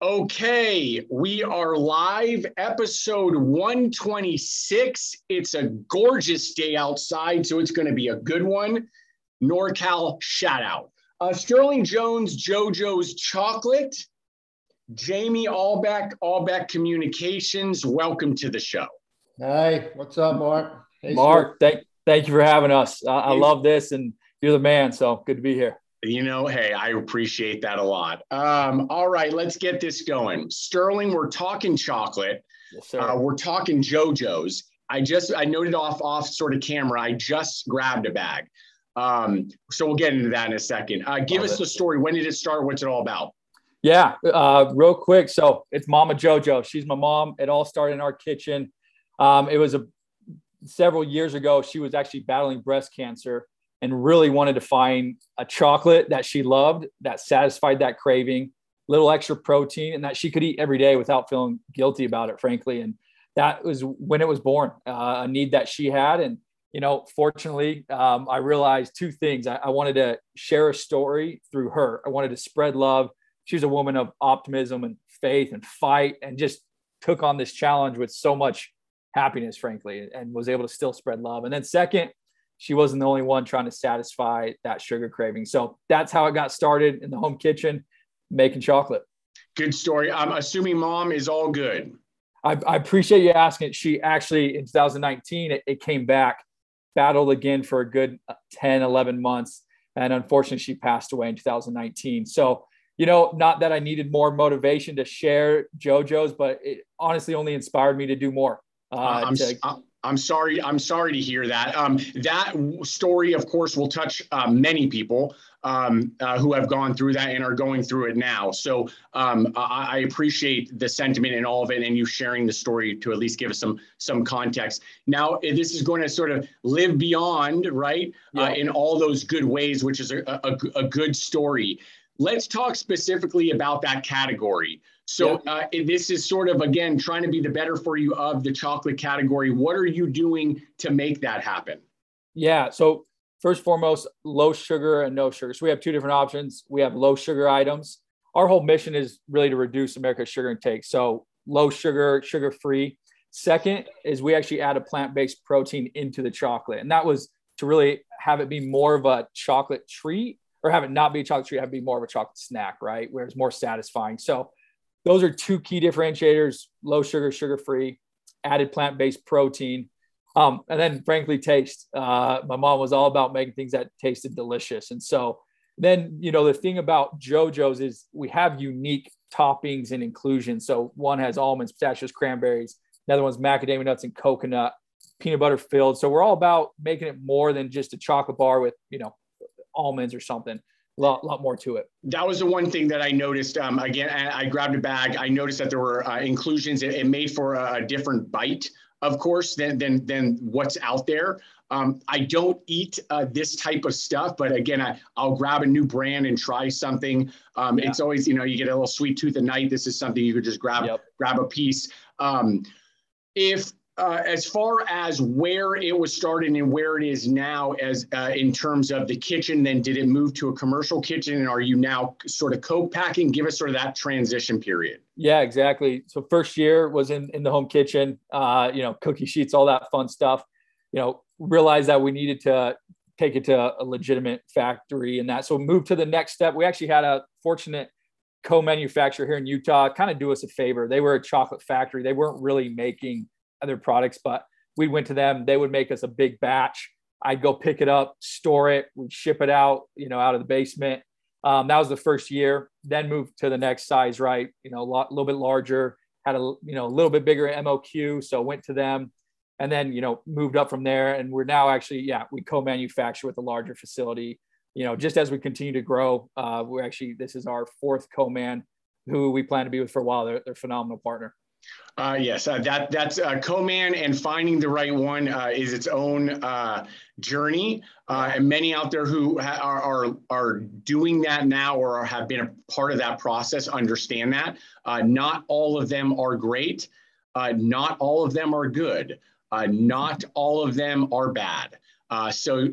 Okay, we are live, episode 126. It's a gorgeous day outside, so it's going to be a good one. NorCal shout out. Uh, Sterling Jones, JoJo's Chocolate, Jamie Allebach, Allebach Communications. Welcome to the show. Hi, what's up, Mark? Hey, Mark, thank, thank you for having us. I, I love this, and you're the man, so good to be here. You know, hey, I appreciate that a lot. Um, all right, let's get this going. Sterling, we're talking chocolate. Yes. Uh, we're talking JoJo's. I just I noted off off sort of camera. I just grabbed a bag. Um, so we'll get into that in a second. Uh, give Love us it. the story. When did it start? What's it all about? Yeah, uh, real quick. So it's Mama JoJo. She's my mom. It all started in our kitchen. Um, it was a several years ago. She was actually battling breast cancer and really wanted to find a chocolate that she loved that satisfied that craving, little extra protein, and that she could eat every day without feeling guilty about it, frankly. And that was when it was born, uh, a need that she had. And, you know, fortunately, um, I realized two things. I, I wanted to share a story through her, I wanted to spread love. She's a woman of optimism and faith and fight and just took on this challenge with so much happiness, frankly, and was able to still spread love. And then, second, she wasn't the only one trying to satisfy that sugar craving. So that's how it got started in the home kitchen, making chocolate. Good story. I'm assuming mom is all good. I, I appreciate you asking. She actually, in 2019, it, it came back, battled again for a good uh, 10, 11 months. And unfortunately, she passed away in 2019. So, you know, not that I needed more motivation to share JoJo's, but it honestly only inspired me to do more. Uh, uh I'm, to, I'm sorry. I'm sorry to hear that. Um, that story, of course, will touch uh, many people um, uh, who have gone through that and are going through it now. So um, I, I, appreciate the sentiment and all of it, and you sharing the story to at least give us some some context. Now, this is going to sort of live beyond, right, uh, yeah. uh, in all those good ways, which is a, a, a good story. Let's talk specifically about that category. So uh, this is sort of again trying to be the better for you of the chocolate category. What are you doing to make that happen? Yeah. So first foremost, low sugar and no sugar. So we have two different options. We have low sugar items. Our whole mission is really to reduce America's sugar intake. So low sugar, sugar free. Second is we actually add a plant based protein into the chocolate, and that was to really have it be more of a chocolate treat or have it not be a chocolate treat, have it be more of a chocolate snack, right? Where it's more satisfying. So those are two key differentiators low sugar, sugar free, added plant based protein. Um, and then, frankly, taste. Uh, my mom was all about making things that tasted delicious. And so, then, you know, the thing about JoJo's is we have unique toppings and inclusions. So, one has almonds, pistachios, cranberries, another one's macadamia nuts and coconut, peanut butter filled. So, we're all about making it more than just a chocolate bar with, you know, almonds or something lot, lot more to it. That was the one thing that I noticed. Um, again, I, I, grabbed a bag. I noticed that there were uh, inclusions. It, it, made for a, a, different bite, of course, than than than what's out there. Um, I don't eat uh, this type of stuff, but again, I, I'll grab a new brand and try something. Um, yeah. It's always, you know, you get a little sweet tooth at night. This is something you could just grab yep. grab a piece. Um, if uh, as far as where it was started and where it is now as uh, in terms of the kitchen then did it move to a commercial kitchen? And are you now sort of co-packing? Give us sort of that transition period. Yeah exactly. So first year was in in the home kitchen uh, you know cookie sheets all that fun stuff. You know realized that we needed to take it to a legitimate factory and that. So move to the next step. We actually had a fortunate co-manufacturer here in utah kind of do us a favor. They were a chocolate factory. They weren't really making other products, but we went to them. They would make us a big batch. I'd go pick it up, store it, we'd ship it out, you know, out of the basement. Um, that was the first year. Then moved to the next size, right? You know, a lot, little bit larger. Had a you know a little bit bigger MOQ, so went to them, and then you know moved up from there. And we're now actually, yeah, we co-manufacture with a larger facility. You know, just as we continue to grow, uh, we're actually this is our fourth co-man who we plan to be with for a while. They're, they're a phenomenal partner. Uh, yes, uh, that that's uh, co-man and finding the right one uh, is its own uh, journey, uh, and many out there who ha- are, are are doing that now or have been a part of that process understand that. not all of them are great, not all of them are good, not all of them are bad. so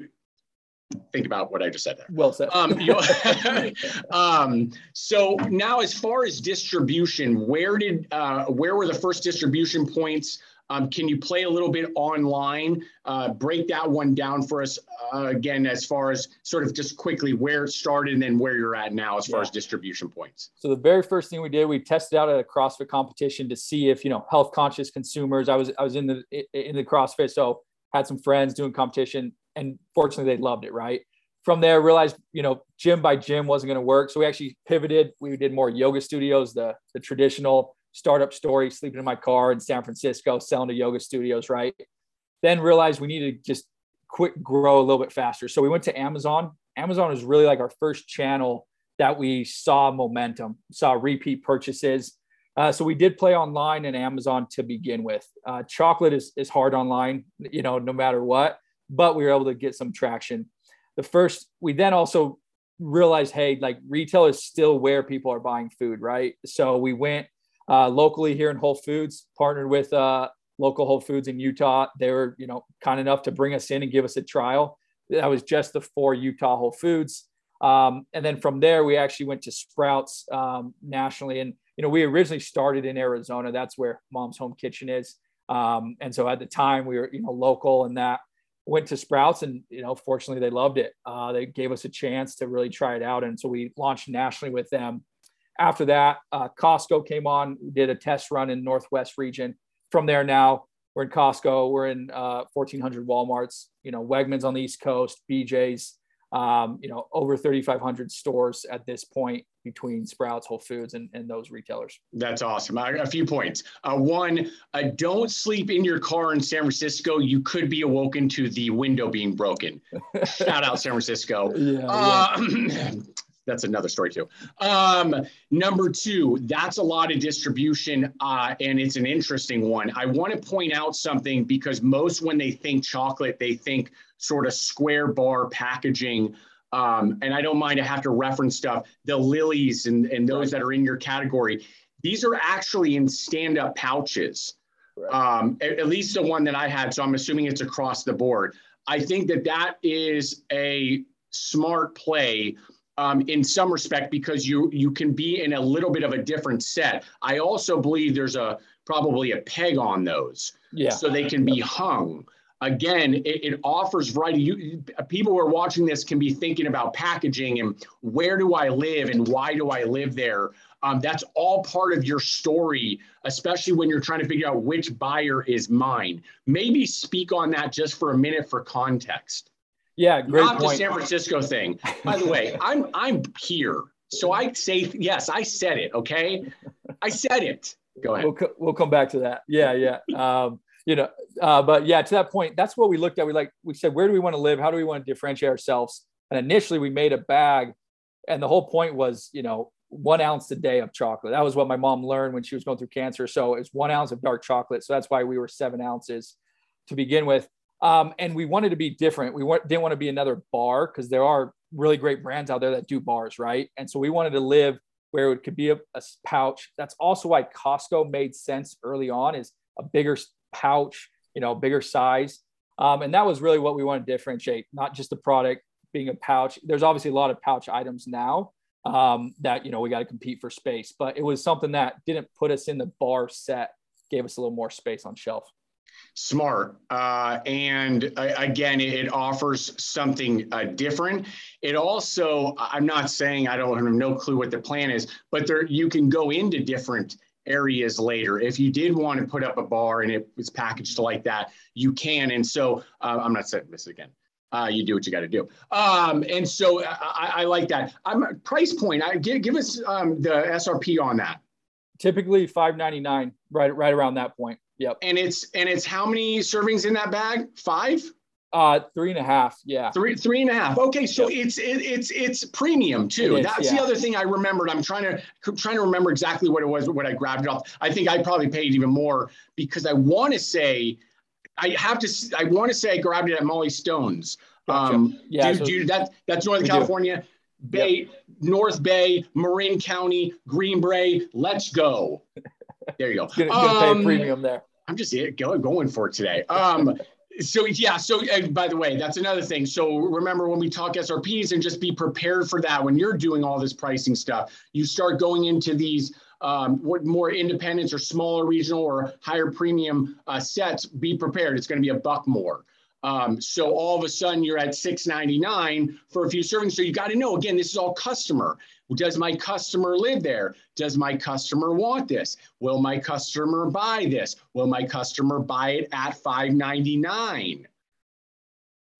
think about what I just said there. Well said. Um, you know, um, so now, as far as distribution, where did uh, where were the first distribution points? Um, can you play a little bit online? Uh, break that one down for us uh, again, as far as sort of just quickly where it started and then where you're at now as far as distribution points. So the very first thing we did, we tested out at a CrossFit competition to see if you know health conscious consumers. I was I was in the in the CrossFit, so had some friends doing competition, and fortunately they loved it. Right from there, realized you know gym by gym wasn't going to work, so we actually pivoted. We did more yoga studios, the the traditional startup story, sleeping in my car in San Francisco, selling to yoga studios, right? Then realized we needed to just quick grow a little bit faster. So we went to Amazon. Amazon was really like our first channel that we saw momentum, saw repeat purchases. Uh, so we did play online and Amazon to begin with. Uh, chocolate is, is hard online, you know, no matter what, but we were able to get some traction. The first, we then also realized, hey, like retail is still where people are buying food, right? So we went uh, locally here in Whole Foods, partnered with uh, local Whole Foods in Utah. They were, you know, kind enough to bring us in and give us a trial. That was just the four Utah Whole Foods. Um, and then from there, we actually went to Sprouts um, nationally. And, you know, we originally started in Arizona. That's where Mom's Home Kitchen is. Um, and so at the time, we were, you know, local and that went to Sprouts and, you know, fortunately they loved it. Uh, they gave us a chance to really try it out. And so we launched nationally with them after that, uh, Costco came on, did a test run in Northwest region. From there, now we're in Costco, we're in uh, 1,400 WalMarts, you know, Wegmans on the East Coast, BJ's, um, you know, over 3,500 stores at this point between Sprouts, Whole Foods, and, and those retailers. That's awesome. A few points. Uh, one, uh, don't sleep in your car in San Francisco. You could be awoken to the window being broken. Shout out San Francisco. Yeah, uh, yeah. that's another story too. Um, number two, that's a lot of distribution, uh, and it's an interesting one. I want to point out something because most when they think chocolate, they think sort of square bar packaging. Um, and I don't mind to have to reference stuff, the Lily's and, and those that are in your category. These are actually in stand-up pouches, um, at, at least the one that I had. So I'm assuming it's across the board. I think that that is a smart play um, in some respect because you you can be in a little bit of a different set. I also believe there's a probably a peg on those, yeah. so they can be hung. Again, it, it offers variety. You, people who are watching this can be thinking about packaging and where do I live and why do I live there. Um, that's all part of your story, especially when you're trying to figure out which buyer is mine. Maybe speak on that just for a minute for context. Yeah, great Not point. the San Francisco thing. By the way, I'm I'm here, so I say yes. I said it. Okay, I said it. Go ahead. We'll, we'll come back to that. Yeah, yeah. Um, you know, uh, but yeah, to that point, that's what we looked at. We like we said, where do we want to live? How do we want to differentiate ourselves? And initially, we made a bag, and the whole point was, you know, one ounce a day of chocolate. That was what my mom learned when she was going through cancer. So it's one ounce of dark chocolate. So that's why we were seven ounces to begin with. Um, and we wanted to be different. We didn't want to be another bar because there are really great brands out there that do bars, right? And so we wanted to live where it could be a, a pouch. That's also why Costco made sense early on is a bigger pouch, you know, bigger size. Um, and that was really what we wanted to differentiate, not just the product being a pouch. There's obviously a lot of pouch items now um, that, you know, we got to compete for space, but it was something that didn't put us in the bar set, gave us a little more space on shelf smart. Uh, and uh, again, it offers something uh, different. It also, I'm not saying I don't have no clue what the plan is, but there you can go into different areas later. If you did want to put up a bar and it was packaged like that, you can. And so uh, I'm not saying this again. Uh, you do what you got to do. Um, and so I, I, like that. I'm price point. I give, give us um, the SRP on that. Typically 5.99, right, right around that point. Yep. And it's and it's how many servings in that bag? Five? Uh, three and a half. Yeah. Three, three and a half. Okay, so yep. it's it, it's it's premium too. Is, That's yeah. the other thing I remembered. I'm trying to trying to remember exactly what it was when I grabbed it off. I think I probably paid even more because I want to say, I have to. I want to say I grabbed it at Mollie Stone's. Gotcha. Um, yeah. Do, so do, that that's Northern California. Do. Bay, yep. North Bay, Marin County, Green Bay. Let's go. There you go. Um, pay premium there. I'm just going going for it today. Um, So yeah, so uh, by the way, that's another thing. So remember when we talk SRPs and just be prepared for that when you're doing all this pricing stuff, you start going into these um, what more independents or smaller regional or higher premium uh, sets, be prepared. It's going to be a buck more. Um, so all of a sudden you're at 6.99 for a few servings. So you got to know again, this is all customer. Does my customer live there? Does my customer want this? Will my customer buy this? Will my customer buy it at 5.99?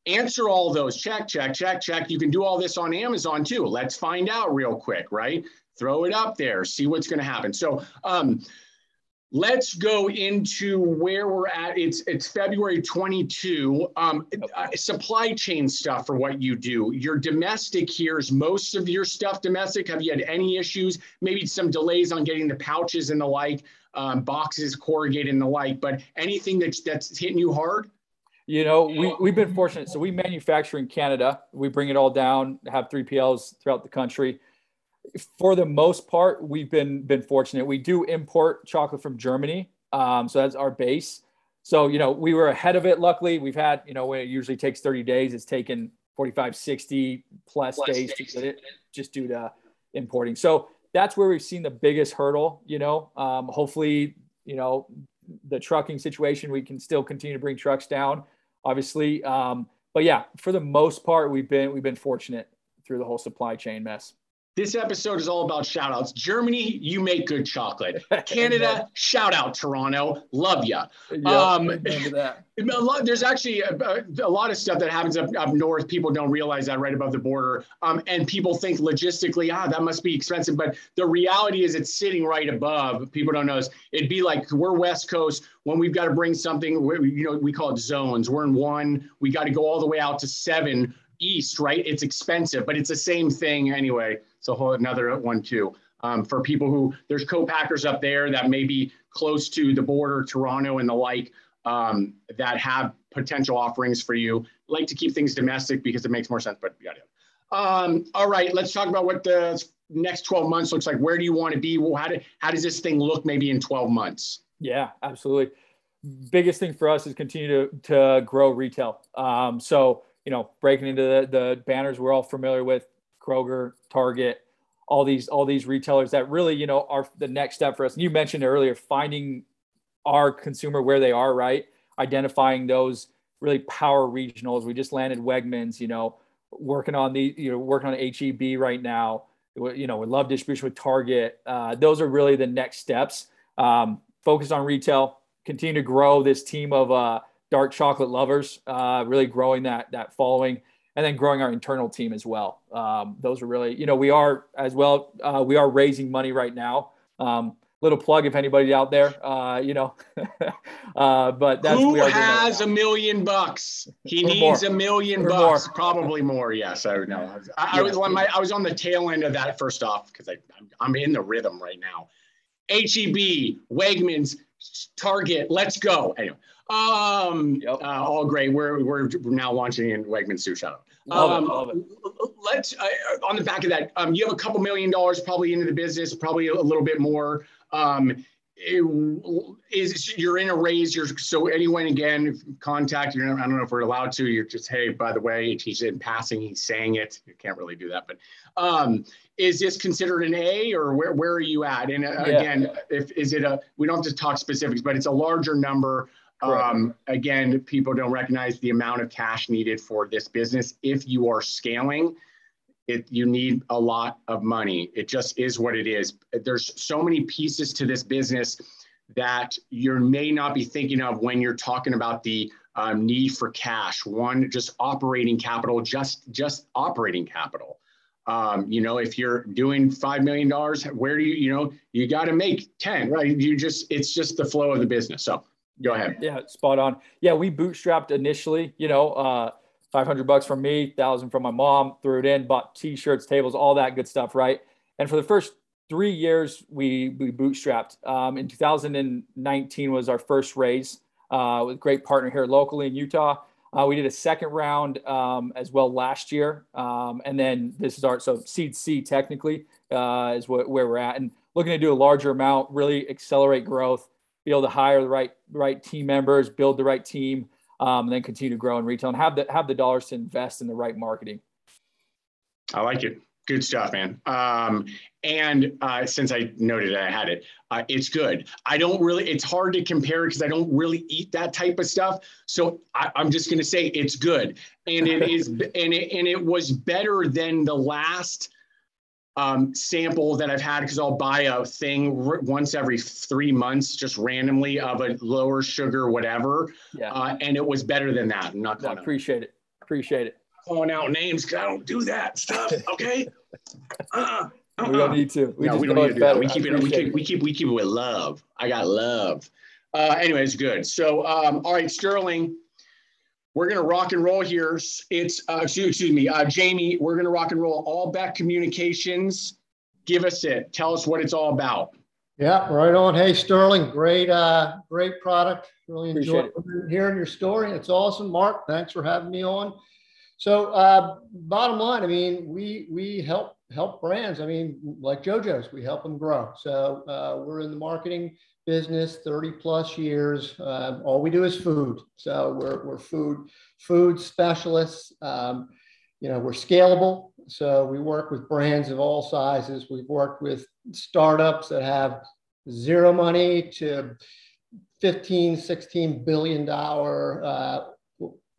Answer all those. Check, check, check, check. You can do all this on Amazon too. Let's find out real quick, right? Throw it up there, see what's going to happen. So, um, Let's go into where we're at. It's it's February 22. Um, uh, supply chain stuff for what you do. Your domestic here is most of your stuff domestic. Have you had any issues? Maybe some delays on getting the pouches and the like, um, boxes, corrugated and the like. But anything that's that's hitting you hard? You know, we, we've been fortunate. So we manufacture in Canada. We bring it all down, have 3PLs throughout the country for the most part, we've been been fortunate. We do import chocolate from Germany, um, so that's our base. So you know, we were ahead of it. Luckily, we've had you know, when it usually takes 30 days. It's taken 45, 60 plus, plus days, days to get it, just due to importing. So that's where we've seen the biggest hurdle. You know, um, hopefully, you know, the trucking situation, we can still continue to bring trucks down, obviously. Um, but yeah, for the most part, we've been we've been fortunate through the whole supply chain mess. This episode is all about shout outs. Germany, you make good chocolate. Canada, shout out Toronto. Love ya. Yep, um, there's actually a, a, lot of stuff that happens up, up north. People don't realize that right above the border. Um, and people think logistically, ah, that must be expensive. But the reality is it's sitting right above. People don't know. It'd be like we're West Coast when we've got to bring something, you know, we call it zones. We're in one, we got to go all the way out to seven east, right? It's expensive, but it's the same thing anyway. It's a whole another one too. Um, for people who there's co-packers up there that may be close to the border, Toronto and the like, um, that have potential offerings for you. Like to keep things domestic because it makes more sense, but yeah. Um, all right, let's talk about what the next 12 months looks like. Where do you want to be? Well, how, do, how does this thing look maybe in 12 months? Yeah, absolutely. Biggest thing for us is continue to, to grow retail. Um, so you know, breaking into the, the banners we're all familiar with, Kroger, Target, all these all these retailers that really, you know, are the next step for us. And you mentioned earlier finding our consumer where they are, right? Identifying those really power regionals. We just landed Wegmans, you know, working on the, you know, working on HEB right now. You know, we love distribution with Target. Uh, those are really the next steps. Um, focus on retail, continue to grow this team of uh, dark chocolate lovers, uh, really growing that that following, and then growing our internal team as well. Um, those are really, you know, we are as well. Uh, we are raising money right now. Um, little plug if anybody out there, uh, you know. uh, but that's who has a million bucks. He or needs more. a million or bucks, more. probably more. Yes, I know. I, I, was on my I was on the tail end of that first off because I I'm in the rhythm right now. HEB, Wegmans, Target, let's go. Anyway, um, yep. uh, all great. We're, we're now launching in Wegman Sue Shadow. Love um, it, love it. Let's uh, on the back of that. Um, you have a couple million dollars probably into the business, probably a little bit more. Um, is you're in a raise you're so anyone again contact you i don't know if we're allowed to you're just hey by the way he's in passing he's saying it you can't really do that but um is this considered an a or where, where are you at and uh, yeah. again if is it a we don't have to talk specifics but it's a larger number um, again, people don't recognize the amount of cash needed for this business. If you are scaling, it, you need a lot of money. It just is what it is. There's so many pieces to this business that you may not be thinking of when you're talking about the um, need for cash. One, just operating capital, just just operating capital. Um, you know, if you're doing five million dollars, where do you, you know, you got to make ten, right? You just, it's just the flow of the business. So Go ahead. Yeah, spot on. Yeah, we bootstrapped initially, you know, uh, 500 bucks from me, thousand from my mom, threw it in, bought t-shirts, tables, all that good stuff, right? And for the first three years, we we bootstrapped. Um, in 2019 was our first raise uh, with great partner here locally in Utah. Uh, we did a second round um, as well last year, um, and then this is our so seed C technically uh, is what, where we're at, and looking to do a larger amount, really accelerate growth be able to hire the right right team members, build the right team. um, and then continue to grow in retail and have the have the dollars to invest in the right marketing. I like it. Good stuff, man. Um, and uh, since I noted I had it, uh, it's good. I don't really. It's hard to compare because I don't really eat that type of stuff. So I, am just going to say it's good, and it is, and it and it was better than the last um, sample that I've had because I'll buy a thing r- once every three months, just randomly of a lower sugar whatever. Yeah. Uh, and it was better than that. I'm not going to appreciate it. Appreciate it. Calling out names because I don't do that stuff. Okay. uh, uh-uh. We don't need to. We, no, we don't need to do that. We keep it. We keep, we keep. We keep it with love. I got love. Uh, anyways, good. So, um, all right, Sterling we're going to rock and roll here. It's, uh, excuse, excuse me, uh, Jamie, we're going to rock and roll Allebach communications. Give us it. Tell us what it's all about. Yeah, right on. Hey, Sterling, great, uh, great product. Really enjoyed hearing your story. It's awesome. Mark, thanks for having me on. So, uh, bottom line, I mean, we we help help brands. I mean, like JoJo's, we help them grow. So, uh, we're in the marketing business 30 plus years. Um, all we do is food. So we're, we're food, food specialists. Um, you know, we're scalable. So we work with brands of all sizes. We've worked with startups that have zero money to 15, 16 billion dollar uh,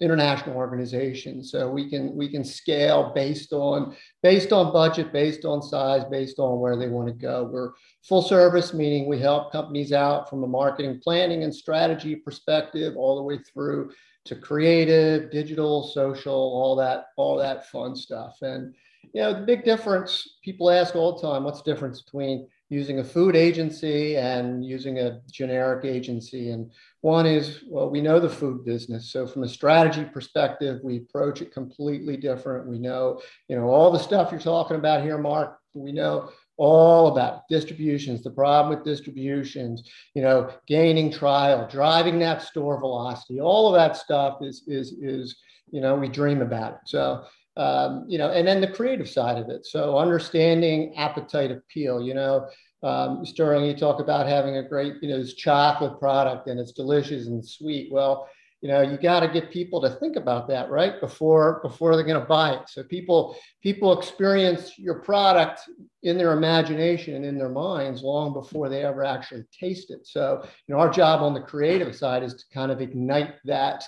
international organization. So we can we can scale based on based on budget, based on size, based on where they want to go. We're full service, meaning we help companies out from a marketing planning and strategy perspective, all the way through to creative, digital, social, all that all that fun stuff. And you know the big difference people ask all the time, what's the difference between using a food agency and using a generic agency. And one is, well, we know the food business. So from a strategy perspective, we approach it completely different. We know, you know, all the stuff you're talking about here, Mark, we know all about distributions, the problem with distributions, you know, gaining trial, driving that store velocity, all of that stuff is, is, is, you know, we dream about it. So um, you know, and then the creative side of it. So understanding appetite appeal, you know, um, Sterling, you talk about having a great, you know, this chocolate product and it's delicious and sweet. Well, you know, you got to get people to think about that, right? Before, before they're going to buy it. So people, people experience your product in their imagination and in their minds long before they ever actually taste it. So, you know, our job on the creative side is to kind of ignite that,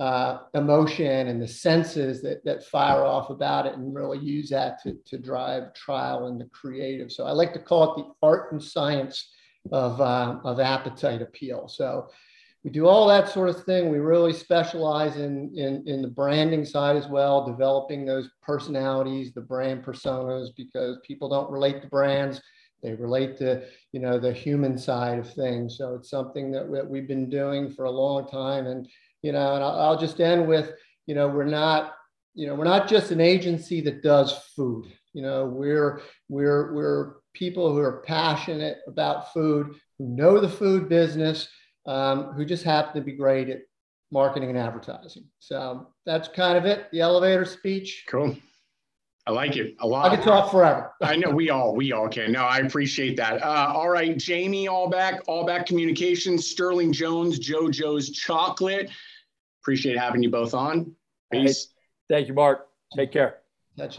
uh, emotion and the senses that, that fire off about it and really use that to, to drive trial and the creative. So I like to call it the art and science of, uh, of appetite appeal. So we do all that sort of thing. We really specialize in, in, in the branding side as well, developing those personalities, the brand personas, because people don't relate to brands. They relate to, you know, the human side of things. So it's something that, that we've been doing for a long time. And you know, and I'll, I'll just end with, you know, we're not, you know, we're not just an agency that does food. You know, we're we're we're people who are passionate about food, who know the food business, um, who just happen to be great at marketing and advertising. So that's kind of it. The elevator speech. Cool. I like it a lot. I could talk forever. I know we all we all can. No, I appreciate that. Uh, all right, Jamie Allebach, Allebach Communications, Sterling Jones, JoJo's Chocolate. Appreciate having you both on. Peace. Thank you, Mark. Take care.